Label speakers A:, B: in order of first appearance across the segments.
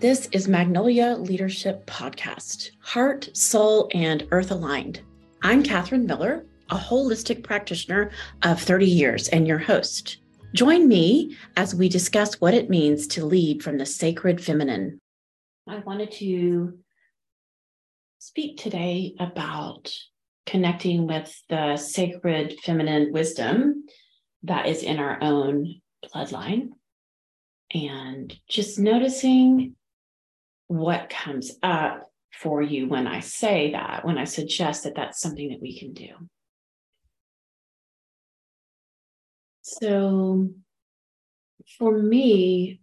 A: This is Magnolia Leadership Podcast, heart, soul, and earth aligned. I'm Catherine Miller, a holistic practitioner of 30 years and your host. Join me as we discuss what it means to lead from the sacred feminine. I wanted to speak today about connecting with the sacred feminine wisdom that is in our own bloodline and just noticing what comes up for you when I say that, when I suggest that that's something that we can do. So, for me,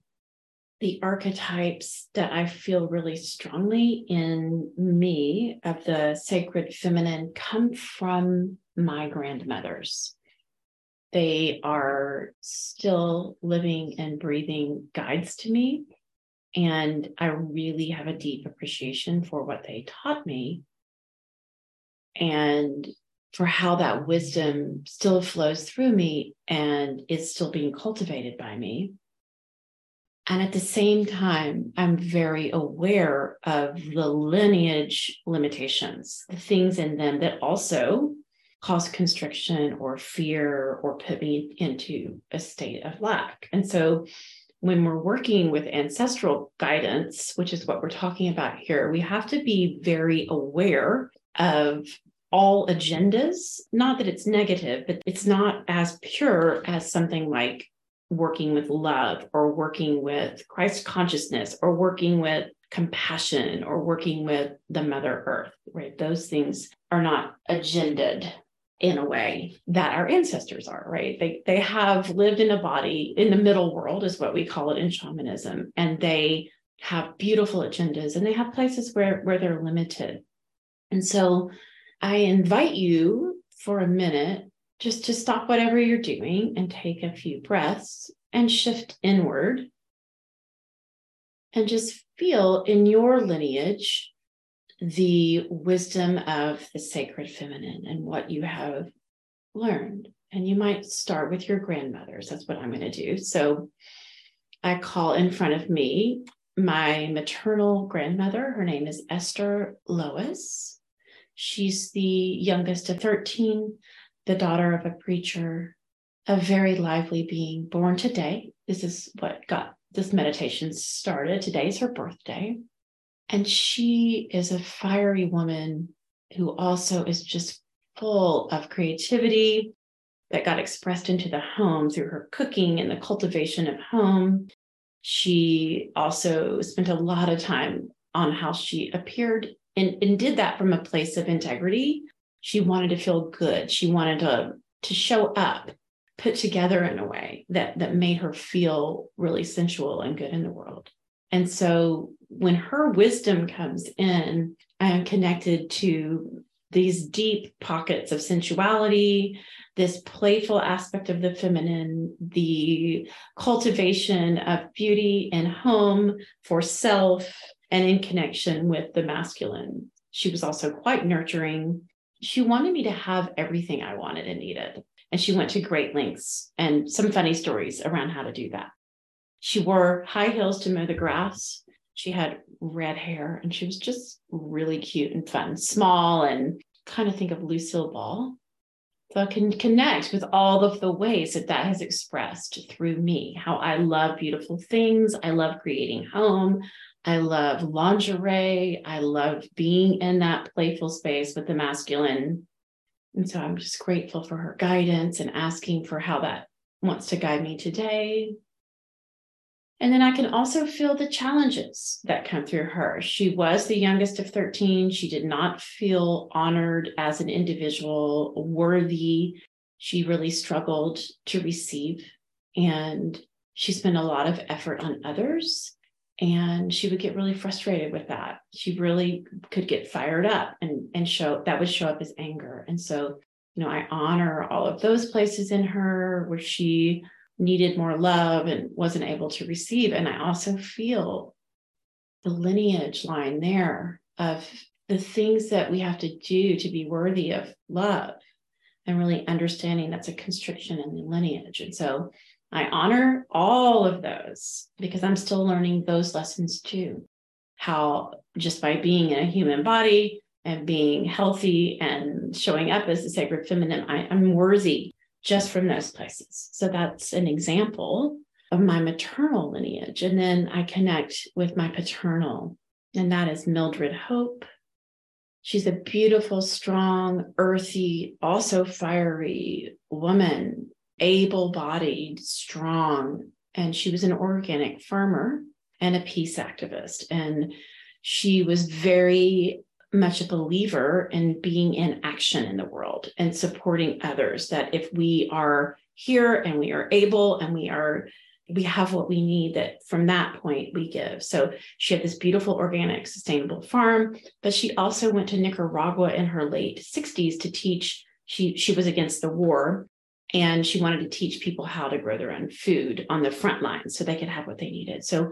A: the archetypes that I feel really strongly in me of the sacred feminine come from my grandmothers. They are still living and breathing guides to me. And I really have a deep appreciation for what they taught me and for how that wisdom still flows through me and is still being cultivated by me. And at the same time, I'm very aware of the lineage limitations, the things in them that also cause constriction or fear or put me into a state of lack. And so when we're working with ancestral guidance, which is what we're talking about here, we have to be very aware of all agendas. Not that it's negative, but it's not as pure as something like working with love or working with Christ consciousness or working with compassion or working with the Mother Earth, right? Those things are not agendaed in a way that our ancestors are right? They they have lived in a body in the middle world is what we call it in shamanism and they have beautiful agendas and they have places where where they're limited. And so i invite you for a minute just to stop whatever you're doing and take a few breaths and shift inward and just feel in your lineage the wisdom of the sacred feminine and what you have learned. And you might start with your grandmothers. That's what I'm going to do. So I call in front of me my maternal grandmother. Her name is Esther Lois. She's the youngest of 13, the daughter of a preacher, a very lively being born today. This is what got this meditation started. Today's her birthday. And she is a fiery woman who also is just full of creativity that got expressed into the home through her cooking and the cultivation of home. She also spent a lot of time on how she appeared and, and did that from a place of integrity. She wanted to feel good. She wanted to, to show up, put together in a way that, that made her feel really sensual and good in the world. And so when her wisdom comes in, I am connected to these deep pockets of sensuality, this playful aspect of the feminine, the cultivation of beauty and home for self and in connection with the masculine. She was also quite nurturing. She wanted me to have everything I wanted and needed. And she went to great lengths and some funny stories around how to do that. She wore high heels to mow the grass. She had red hair and she was just really cute and fun, small and kind of think of Lucille Ball. So I can connect with all of the ways that that has expressed through me, how I love beautiful things. I love creating home. I love lingerie. I love being in that playful space with the masculine. And so I'm just grateful for her guidance and asking for how that wants to guide me today. And then I can also feel the challenges that come through her. She was the youngest of 13. She did not feel honored as an individual, worthy. She really struggled to receive. And she spent a lot of effort on others. And she would get really frustrated with that. She really could get fired up and, and show that would show up as anger. And so, you know, I honor all of those places in her where she needed more love and wasn't able to receive. And I also feel the lineage line there of the things that we have to do to be worthy of love and really understanding that's a constriction in the lineage. And so I honor all of those because I'm still learning those lessons too. How just by being in a human body and being healthy and showing up as the sacred feminine, I, I'm worthy just from those places. So that's an example of my maternal lineage. And then I connect with my paternal, and that is Mildred Hope. She's a beautiful, strong, earthy, also fiery woman, able bodied, strong. And she was an organic farmer and a peace activist. And she was very much a believer in being in action in the world and supporting others that if we are here and we are able and we are we have what we need that from that point we give. So she had this beautiful organic sustainable farm but she also went to nicaragua in her late 60s to teach. She she was against the war and she wanted to teach people how to grow their own food on the front lines so they could have what they needed. So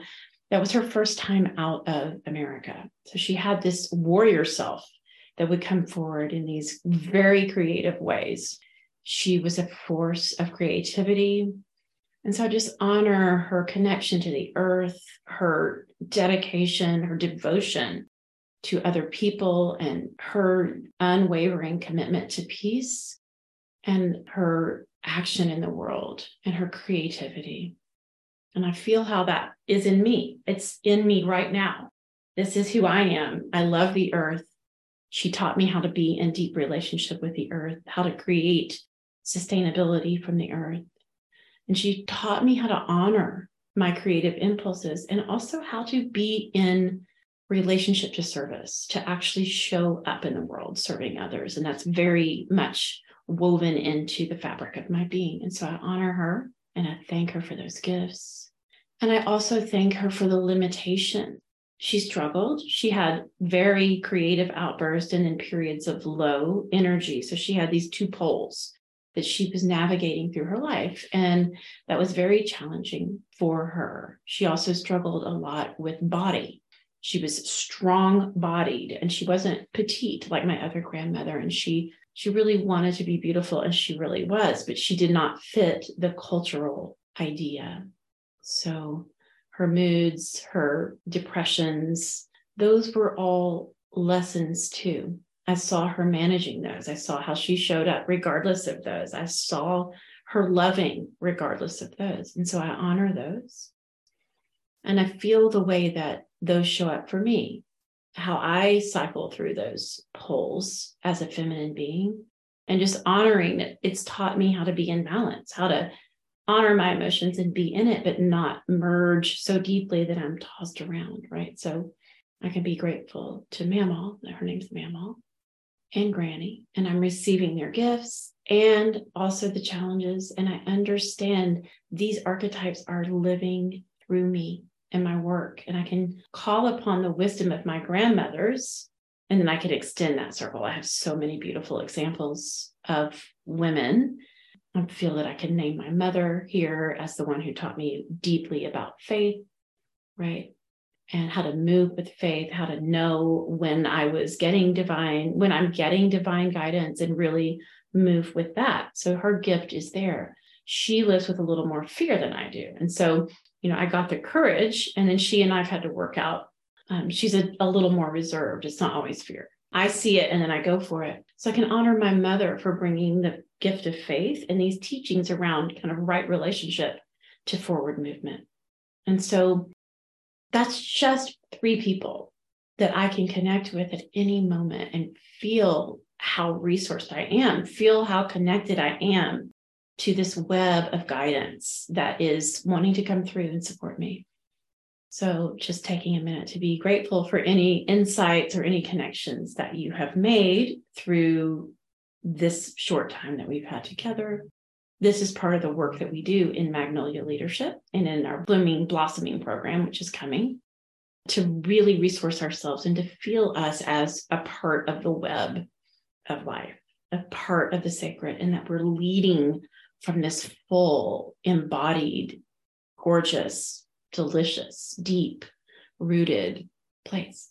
A: that was her first time out of America. So she had this warrior self that would come forward in these very creative ways. She was a force of creativity. And so I just honor her connection to the earth, her dedication, her devotion to other people, and her unwavering commitment to peace and her action in the world and her creativity. And I feel how that is in me. It's in me right now. This is who I am. I love the earth. She taught me how to be in deep relationship with the earth, how to create sustainability from the earth. And she taught me how to honor my creative impulses and also how to be in relationship to service, to actually show up in the world serving others. And that's very much woven into the fabric of my being. And so I honor her and I thank her for those gifts. And I also thank her for the limitation. She struggled. She had very creative outbursts and in periods of low energy. So she had these two poles that she was navigating through her life. And that was very challenging for her. She also struggled a lot with body. She was strong bodied and she wasn't petite like my other grandmother. And she she really wanted to be beautiful and she really was, but she did not fit the cultural idea. So her moods, her depressions, those were all lessons too. I saw her managing those. I saw how she showed up regardless of those. I saw her loving regardless of those. And so I honor those. And I feel the way that those show up for me, how I cycle through those poles as a feminine being, and just honoring that it's taught me how to be in balance, how to honor my emotions and be in it, but not merge so deeply that I'm tossed around, right? So I can be grateful to Mamaw, her name's Mamaw, and Granny, and I'm receiving their gifts and also the challenges. And I understand these archetypes are living through me and my work. And I can call upon the wisdom of my grandmothers, and then I could extend that circle. I have so many beautiful examples of women I feel that I can name my mother here as the one who taught me deeply about faith, right? And how to move with faith, how to know when I was getting divine, when I'm getting divine guidance and really move with that. So her gift is there. She lives with a little more fear than I do. And so, you know, I got the courage, and then she and I've had to work out. Um, she's a, a little more reserved. It's not always fear. I see it and then I go for it. So I can honor my mother for bringing the gift of faith and these teachings around kind of right relationship to forward movement. And so that's just three people that I can connect with at any moment and feel how resourced I am, feel how connected I am to this web of guidance that is wanting to come through and support me. So, just taking a minute to be grateful for any insights or any connections that you have made through this short time that we've had together. This is part of the work that we do in Magnolia Leadership and in our Blooming Blossoming program, which is coming to really resource ourselves and to feel us as a part of the web of life, a part of the sacred, and that we're leading from this full, embodied, gorgeous, delicious, deep rooted place.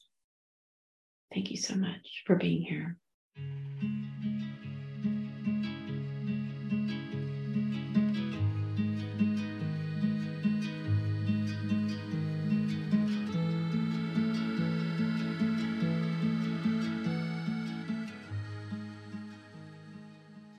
A: Thank you so much for being here.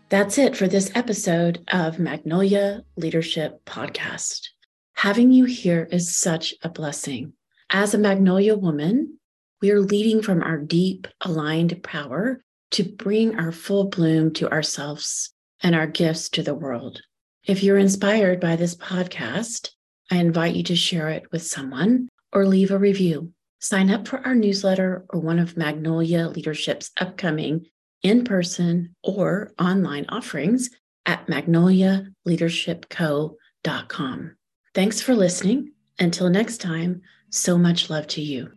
A: That's it for this episode of Magnolia Leadership Podcast. Having you here is such a blessing. As a Magnolia woman, we are leading from our deep, aligned power to bring our full bloom to ourselves and our gifts to the world. If you're inspired by this podcast, I invite you to share it with someone or leave a review. Sign up for our newsletter or one of Magnolia Leadership's upcoming in person or online offerings at magnolialeadershipco.com. Thanks for listening. Until next time, so much love to you.